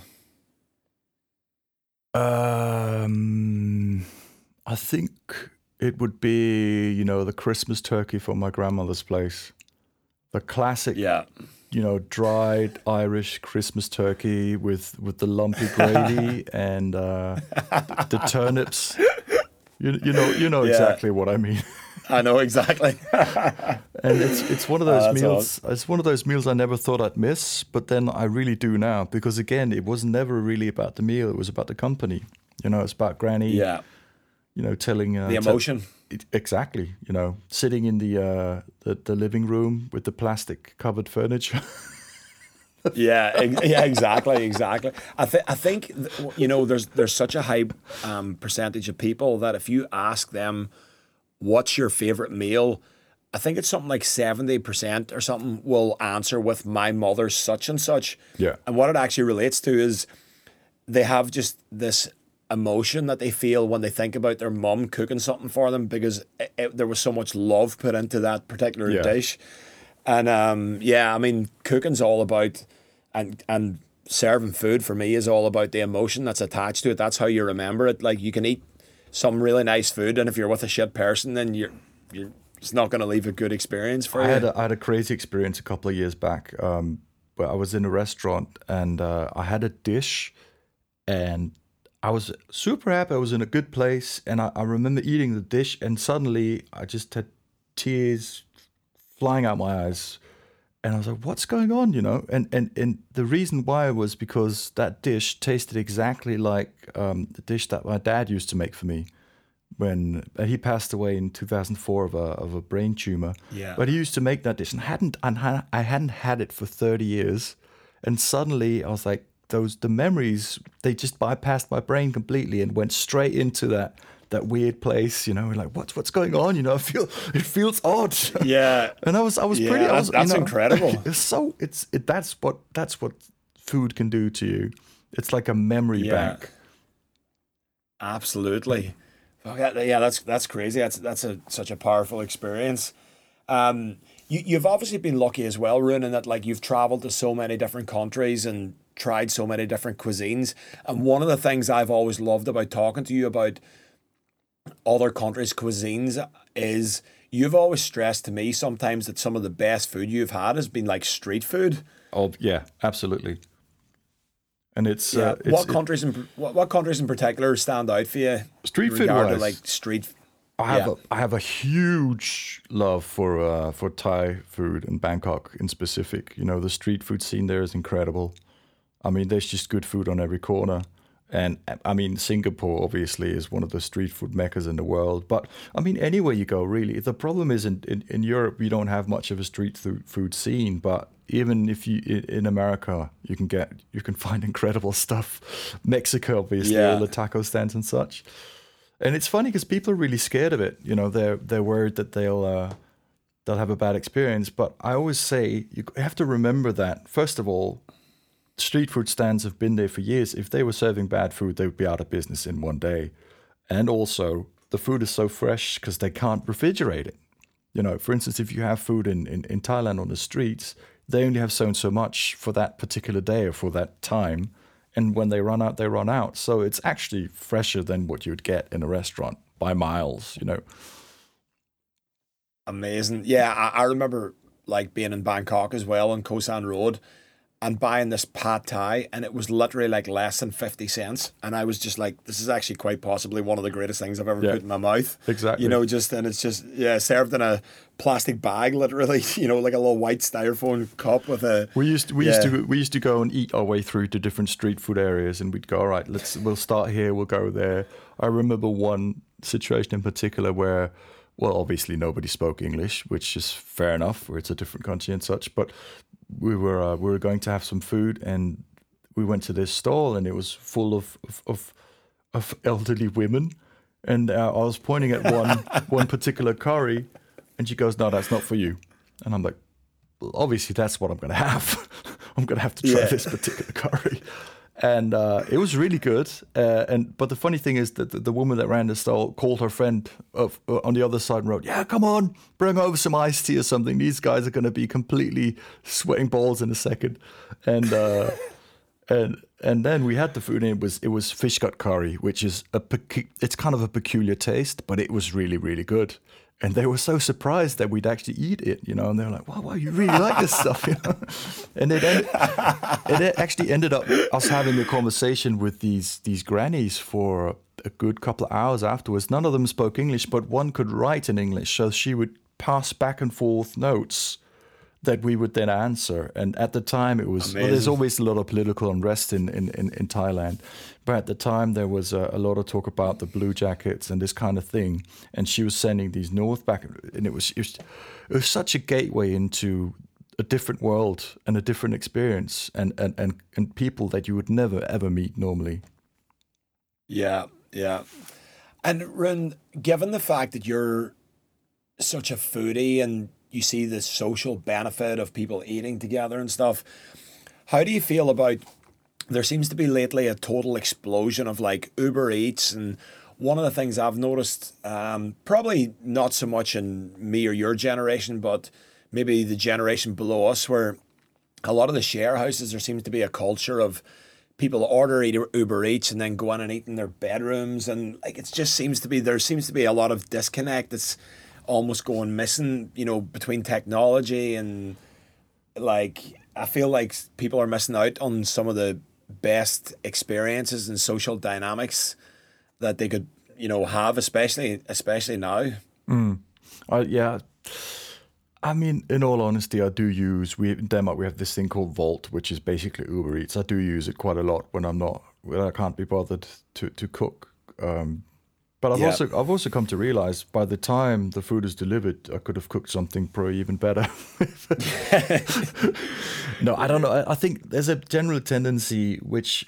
Um, I think it would be you know the Christmas turkey from my grandmother's place, the classic. Yeah. You know, dried Irish Christmas turkey with with the lumpy gravy <laughs> and uh, the turnips. You, you know you know yeah. exactly what I mean. <laughs> <laughs> I know exactly. <laughs> and it's it's one of those oh, meals. It's one of those meals I never thought I'd miss, but then I really do now because again, it was never really about the meal; it was about the company. You know, it's about Granny. Yeah. You know, telling uh, The emotion. it- exactly. You know, sitting in the uh, the the living room with the plastic covered furniture. <laughs> yeah, ex- yeah, exactly, exactly. I think I think th- you know there's there's such a high um, percentage of people that if you ask them what's your favorite meal, I think it's something like seventy percent or something will answer with my mother's such and such. Yeah. and what it actually relates to is they have just this emotion that they feel when they think about their mum cooking something for them because it, it- there was so much love put into that particular Yeah. dish. And um, yeah, I mean, cooking's all about and and serving food for me is all about the emotion that's attached to it. That's how you remember it. Like you can eat some really nice food, and if you're with a shit person, then you're you're it's not going to leave a good experience for I you. had a, I had a crazy experience a couple of years back um, where I was in a restaurant and uh, I had a dish and I was super happy. I was in a good place and I, I remember eating the dish and suddenly I just had tears flying out my eyes and I was like, "What's going on?" You know, and and and the reason why was because that dish tasted exactly like um, the dish that my dad used to make for me when uh, he passed away in 2004 of a of a brain tumor. Yeah. But he used to make that dish, and hadn't and ha- I hadn't had it for 30 years, and suddenly I was like, those the memories they just bypassed my brain completely and went straight into that that weird place. You know, like what's what's going on? You know, I feel it feels odd. <laughs> yeah, And I was I was Yeah, pretty. I that's- you know, incredible. <laughs> It's so it's it, that's what that's what food can do to you. It's like a memory Yeah. bank. Absolutely. That- Yeah, that's that's crazy. That's that's a such a powerful experience. Um, you you've obviously been lucky as well, Rune, in that like you've traveled to so many different countries and tried so many different cuisines. And one of the things I've always loved about talking to you about other countries' cuisines is you've always stressed to me sometimes that some of the best food you've had has been like street food. Oh yeah, absolutely. And it's, Yeah. uh, it's what countries in what, what countries in particular stand out for you? Street food, wise, like street. I have yeah. a, I have a huge love for uh, for Thai food in Bangkok in specific. You know, the street food scene there is incredible. I mean, there's just good food on every corner. And I mean, Singapore obviously is one of the street food meccas in the world. But I mean, anywhere you go, really. The problem is in, in, in Europe, we don't have much of a street food, food scene. But even if you in, in America, you can get you can <laughs> find incredible stuff. Mexico, obviously, Yeah. all the taco stands and such. And it's funny because people are really scared of it. You know, they're they're worried that they'll uh, they'll have a bad experience. But I always say you have to remember that first of all, street food stands have been there for years. If they were serving bad food, they would be out of business in one day. And also, the food is so fresh because they can't refrigerate it. You know, for instance, if you have food in, in, in Thailand on the streets, they only have so and so much for that particular day or for that time. And when they run out, they run out. So it's actually fresher than what you would get in a restaurant by miles, you know. Amazing. Yeah, I, I remember like being in Bangkok as well on Khao San Road and buying this pad thai and it was literally like less than 50 cents and I was just like this is actually quite possibly one of the greatest things I've ever Yeah. put in my mouth. Exactly. You know, just and it's just yeah, served in a plastic bag literally, <laughs> you know, like a little white styrofoam cup with a We used we used to we used to go and eat our way through to different street food areas, and we'd go, all right, let's we'll start here, we'll go there. I remember one situation in particular where, well, obviously nobody spoke English, which is fair enough, where it's a different country and such. But we were uh, we were going to have some food, and we went to this stall, and it was full of of, of, of elderly women, and uh, I was pointing at one <laughs> one particular curry, and she goes, "No, that's not for you," and I'm like well, obviously that's what I'm going to have. <laughs> I'm going to have to try Yeah. this particular curry. And uh, it was really good. Uh, and but the funny thing is that the, the woman that ran the stall called her friend of, uh, on the other side and wrote, "Yeah, come on, bring over some iced tea or something. These guys are going to be completely sweating balls in a second. And uh, <laughs> and and then we had the food and it was it was fish gut curry, which is a it's kind of a peculiar taste, but it was really really good. And they were so surprised that we'd actually eat it, you know. And they were like, "Wow, wow, you really like this stuff," you know. <laughs> And it ended, it actually ended up us having a conversation with these these grannies for a good couple of hours afterwards. None of them spoke English, but one could write in English, so she would pass back and forth notes that we would then answer. And at the time, it was well, there's always a lot of political unrest in in, in, in Thailand, but at the time there was a, a lot of talk about the blue jackets and this kind of thing. And she was sending these north back, and it was it was, it was such a gateway into a different world and a different experience and, and, and, and people that you would never ever meet normally. Yeah, yeah. And Rune, given the fact that you're such a foodie and you see the social benefit of people eating together and stuff, how do you feel about there seems to be lately a total explosion of like Uber Eats and one of the things I've noticed, um, probably not so much in me or your generation, but maybe the generation below us, where a lot of the share houses, there seems to be a culture of people order Uber- Eats and then go in and eat in their bedrooms, and like it just seems to be there seems to be a lot of disconnect. That's almost going missing, you know, between technology and like I feel like people are missing out on some of the best experiences and social dynamics that they could, you know, have, especially especially now. Uh, yeah. I mean, in all honesty, I do use we in Denmark we have this thing called Wolt, which is basically Uber Eats. I do use it quite a lot when I'm not when I can't be bothered to to cook. Um, but I've Yeah. also I've also come to realize by the time the food is delivered, I could have cooked something probably even better. <laughs> no, I don't know. I, I think there's a general tendency which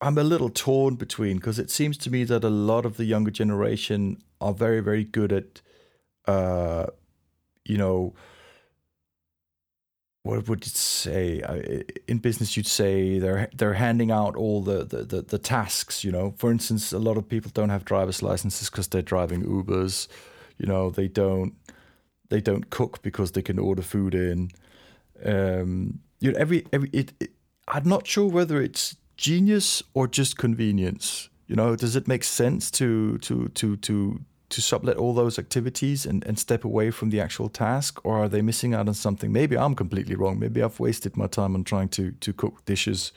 I'm a little torn between because it seems to me that a lot of the younger generation are very very good at uh you know what would you say? In business you'd say they're they're handing out all the, the, the, the tasks you know? For instance a lot of people don't have driver's licenses because they're driving ubers. You know they don't they don't cook because they can order food in. Um you know every every it, it i'm not sure whether it's genius or just convenience. You know does it make sense to to to to to sublet all those activities and, and step away from the actual task or are they missing out on something maybe i'm completely wrong maybe i've wasted my time on trying to to cook dishes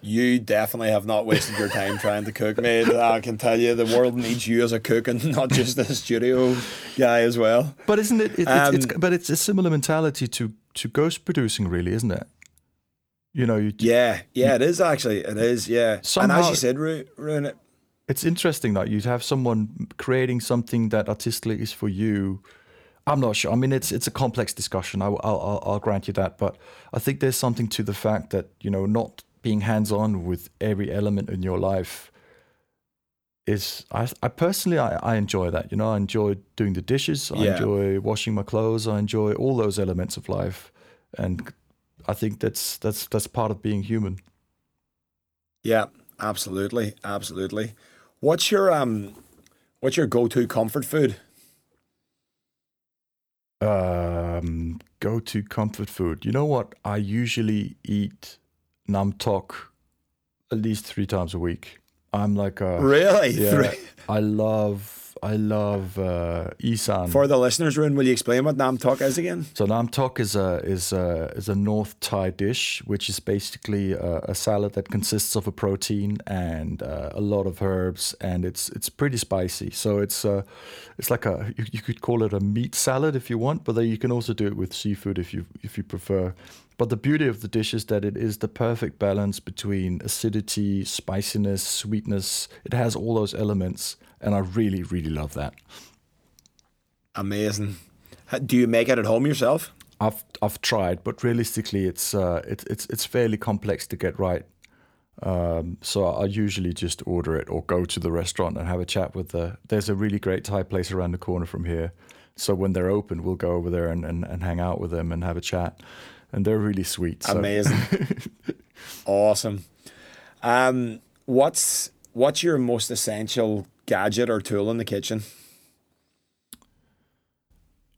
You definitely have not wasted your time trying to cook, mate. I can tell you, the world needs you as a cook and <laughs> not just a studio guy as well. but isn't it, it it's, it's Um, but it's a similar mentality to to ghost producing really isn't it you know you, Yeah, yeah, it is actually. It is, yeah. and as you said, Ru- Rune it. It's interesting that you'd have someone creating something that artistically is for you. I'm not sure. I mean, it's it's a complex discussion. I, will I'll, I'll grant you that, but I think there's something to the fact that you know not being hands on with every element in your life is. I, I personally I, I enjoy that. You know, I enjoy doing the dishes. I Yeah. enjoy washing my clothes. I enjoy all those elements of life, and I think that's that's that's part of being human. Yeah, absolutely, absolutely. What's your um, what's your go-to comfort food? Um, go to comfort food. You know what? I usually eat nam tok at least three times a week. I'm like a Really? <laughs> yeah. I love I love uh, isan. For the listeners, Rune, will you explain what Nam Tok is again? so nam tok is a is a is a North Thai dish, which is basically a, a salad that consists of a protein and uh, a lot of herbs, and it's it's pretty spicy. So it's uh, it's like a you, you could call it a meat salad if you want, but then you can also do it with seafood if you if you prefer. But the beauty of the dish is that it is the perfect balance between acidity, spiciness, sweetness. It has all those elements, and I really really love that. Amazing. Do you make it at home yourself? I've I've tried, but realistically, it's uh, it's it's it's fairly complex to get right. Um, so I usually just order it or go to the restaurant and have a chat with the. There's a really great Thai place around the corner from here, so when they're open, we'll go over there and, and, and hang out with them and have a chat, and they're really sweet. So. Amazing. <laughs> awesome. Um, what's what's your most essential gadget or tool in the kitchen?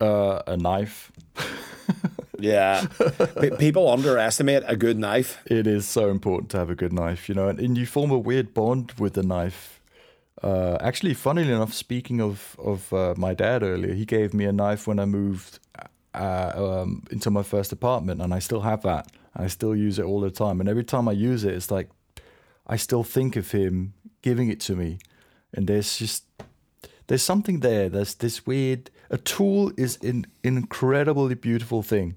Uh, a knife. <laughs> Yeah. P- people underestimate a good knife. It is so important to have a good knife, you know, and, and you form a weird bond with the knife. Uh, actually, funnily enough, speaking of of uh, my dad earlier, he gave me a knife when I moved uh, um, into my first apartment, and I still have that. I still use it all the time, and every time I use it, it's like I still think of him giving it to me, and there's just there's something there. There's this weird a tool is an incredibly beautiful thing.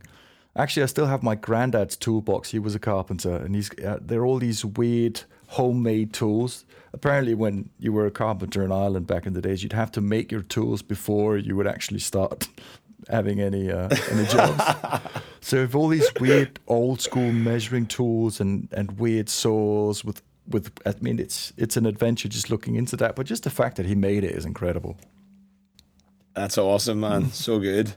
Actually, I still have my granddad's toolbox. He was a carpenter, and he's uh, there are all these weird homemade tools. Apparently, when you were a carpenter in Ireland back in the days, you'd have to make your tools before you would actually start <laughs> having any uh, any jobs. <laughs> so, with all these weird old school measuring tools and and weird saws with with I mean, it's it's an adventure just looking into that. But just the fact that he made it is incredible. That's awesome, man. so good.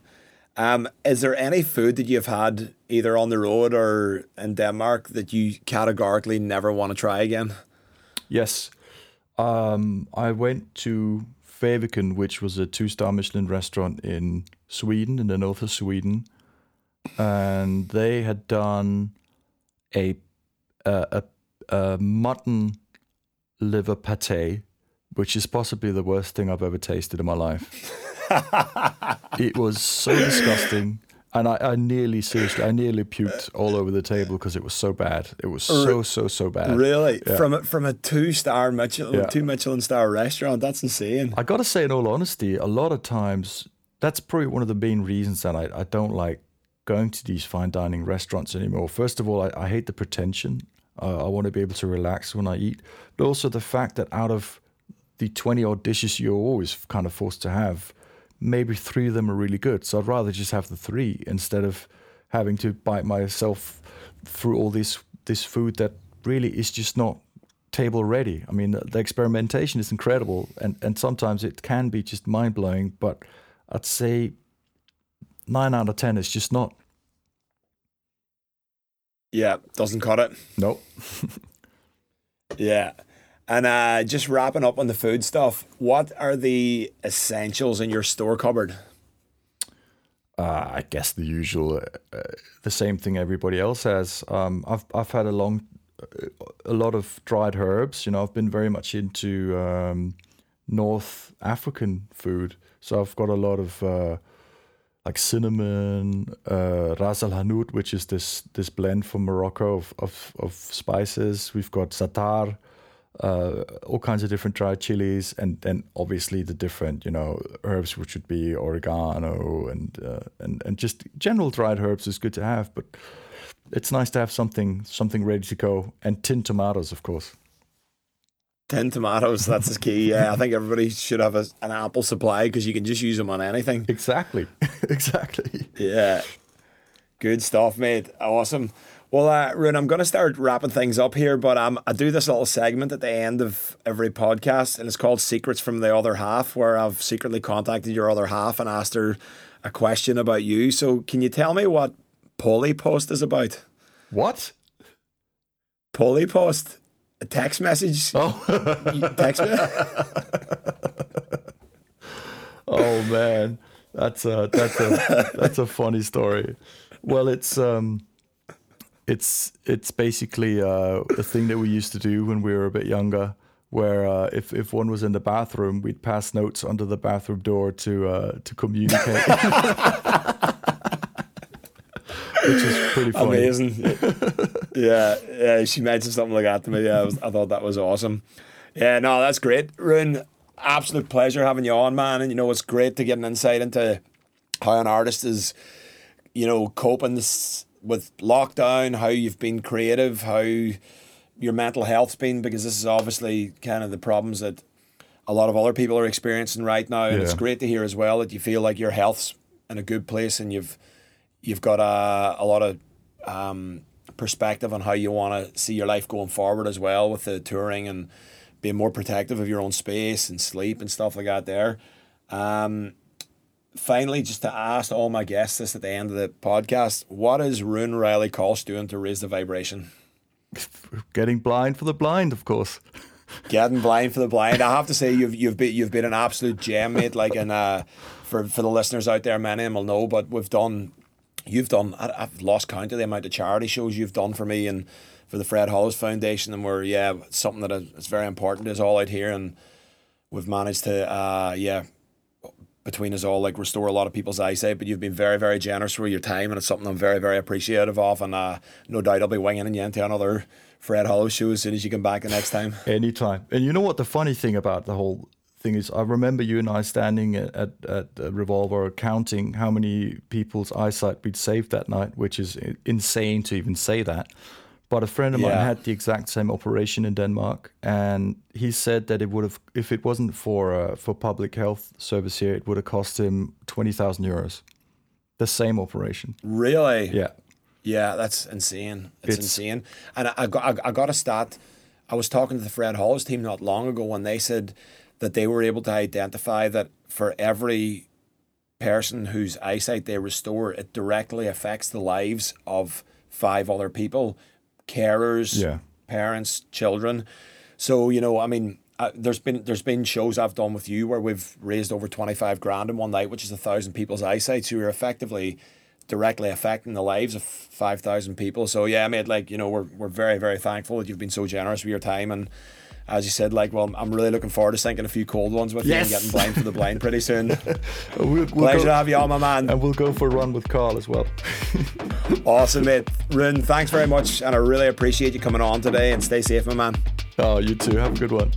Um, is there any food that you've had either on the road or in Denmark that you categorically never want to try again? Yes. Um, I went to Fäviken, which was a two star Michelin restaurant in Sweden, in the north of Sweden. And they had done a, a, a, a mutton liver pate, which is possibly the worst thing I've ever tasted in my life. <laughs> it was so disgusting. And I, I nearly, seriously, I nearly puked all over the table because it was so bad. It was so, so, so bad. Really? Yeah. From a, from a two star Michelin, Yeah. two Michelin star restaurant? That's insane. I got to say, in all honesty, a lot of times that's probably one of the main reasons that I, I don't like going to these fine dining restaurants anymore. First of all, I, I hate the pretension. Uh, I want to be able to relax when I eat, but also the fact that out of the 20 odd dishes you're always kind of forced to have, maybe three of them are really good. So I'd rather just have the three instead of having to bite myself through all this this food that really is just not table ready. I mean, the, the experimentation is incredible, and and sometimes it can be just mind blowing. But I'd say nine out of ten is just not. Yeah, doesn't cut it. Nope. <laughs> Yeah. And uh, just wrapping up on the food stuff, what are the essentials in your store cupboard? Uh, I guess the usual, uh, the same thing everybody else has. Um, I've I've had a long, a lot of dried herbs. You know, I've been very much into um, North African food, so I've got a lot of uh, like cinnamon, uh, ras al hanout, which is this this blend from Morocco of of, of spices. We've got zatar, uh, all kinds of different dried chilies, and then obviously the different you know herbs, which would be oregano and uh, and and just general dried herbs is good to have, but it's nice to have something something ready to go, and tinned tomatoes, of course. Tin tomatoes, that's the key. Yeah, I think everybody should have a, an ample supply because you can just use them on anything. Exactly, <laughs> exactly. Yeah. Good stuff, mate. Awesome. Well, uh, Rune, I'm going to start wrapping things up here, but um, I do this little segment at the end of every podcast, and it's called Secrets from the Other Half, where I've secretly contacted your other half and asked her a question about you. So, can you tell me what Polypost is about? What? Polypost? A text message? Oh. Text? <laughs> Oh man, that's a that's a that's a funny story. Well, it's um, it's it's basically uh, a thing that we used to do when we were a bit younger, where uh, if if one was in the bathroom, we'd pass notes under the bathroom door to uh, to communicate, <laughs> which is pretty funny. Amazing. <laughs> yeah, yeah. She mentioned something like that to me. Yeah, I, was, I thought that was awesome. Yeah, no, that's great. Rune, absolute pleasure having you on, man. And you know, it's great to get an insight into how an artist is, you know, coping this, with lockdown, how you've been creative, how your mental health's been, because this is obviously kind of the problems that a lot of other people are experiencing right now. And it's great to hear as well that you feel like your health's in a good place and you've you've got a, a lot of um, perspective on how you want to see your life going forward as well with the touring and being more protective of your own space and sleep and stuff like that there. Um, finally, just to ask all my guests this at the end of the podcast, what is Rune Reilly Kölsch doing to raise the vibration? Getting blind for the blind, of course. Getting blind for the blind. I have to say you've you've been you've been an absolute gem, mate. Like and uh, for for the listeners out there, many of them will know, but we've done. You've done. I, I've lost count of the amount of charity shows you've done for me and for the Fred Hollows Foundation, and we're yeah, something that is very important is all out here, and we've managed to uh yeah between us all like restore a lot of people's eyesight but you've been very very generous with your time and it's something I'm very very appreciative of and uh, no doubt I'll be winging you into another Fred Hollows show as soon as you come back the next time Anytime. And you know what the funny thing about the whole thing is, I remember you and I standing at at, at Revolver counting how many people's eyesight we'd saved that night, which is insane to even say that. But a friend of yeah. mine had the exact same operation in Denmark, and he said that it would have, if it wasn't for uh, for public health service here, it would have cost him twenty thousand euros. The same operation. Really? Yeah. Yeah, that's insane. It's, it's insane. And I, I got I, I got a stat. I was talking to the Fred Hollows team not long ago, and they said that they were able to identify that for every person whose eyesight they restore, it directly affects the lives of five other people carers, yeah. parents, children. So you know, I mean, uh, there's been there's been shows I've done with you where we've raised over twenty five grand in one night, which is a thousand people's eyesight. So you're effectively directly affecting the lives of five thousand people. So yeah, I mean, like you know, we're we're very very thankful that you've been so generous with your time and as you said, like, well, I'm really looking forward to sinking a few cold ones with yes. you and getting blind for the blind pretty soon. <laughs> we'll, we'll Pleasure go, to have you on, my man. And we'll go for a run with Carl as well. <laughs> awesome, mate. Rune, thanks very much. And I really appreciate you coming on today and stay safe, my man. Oh, you too. Have a good one.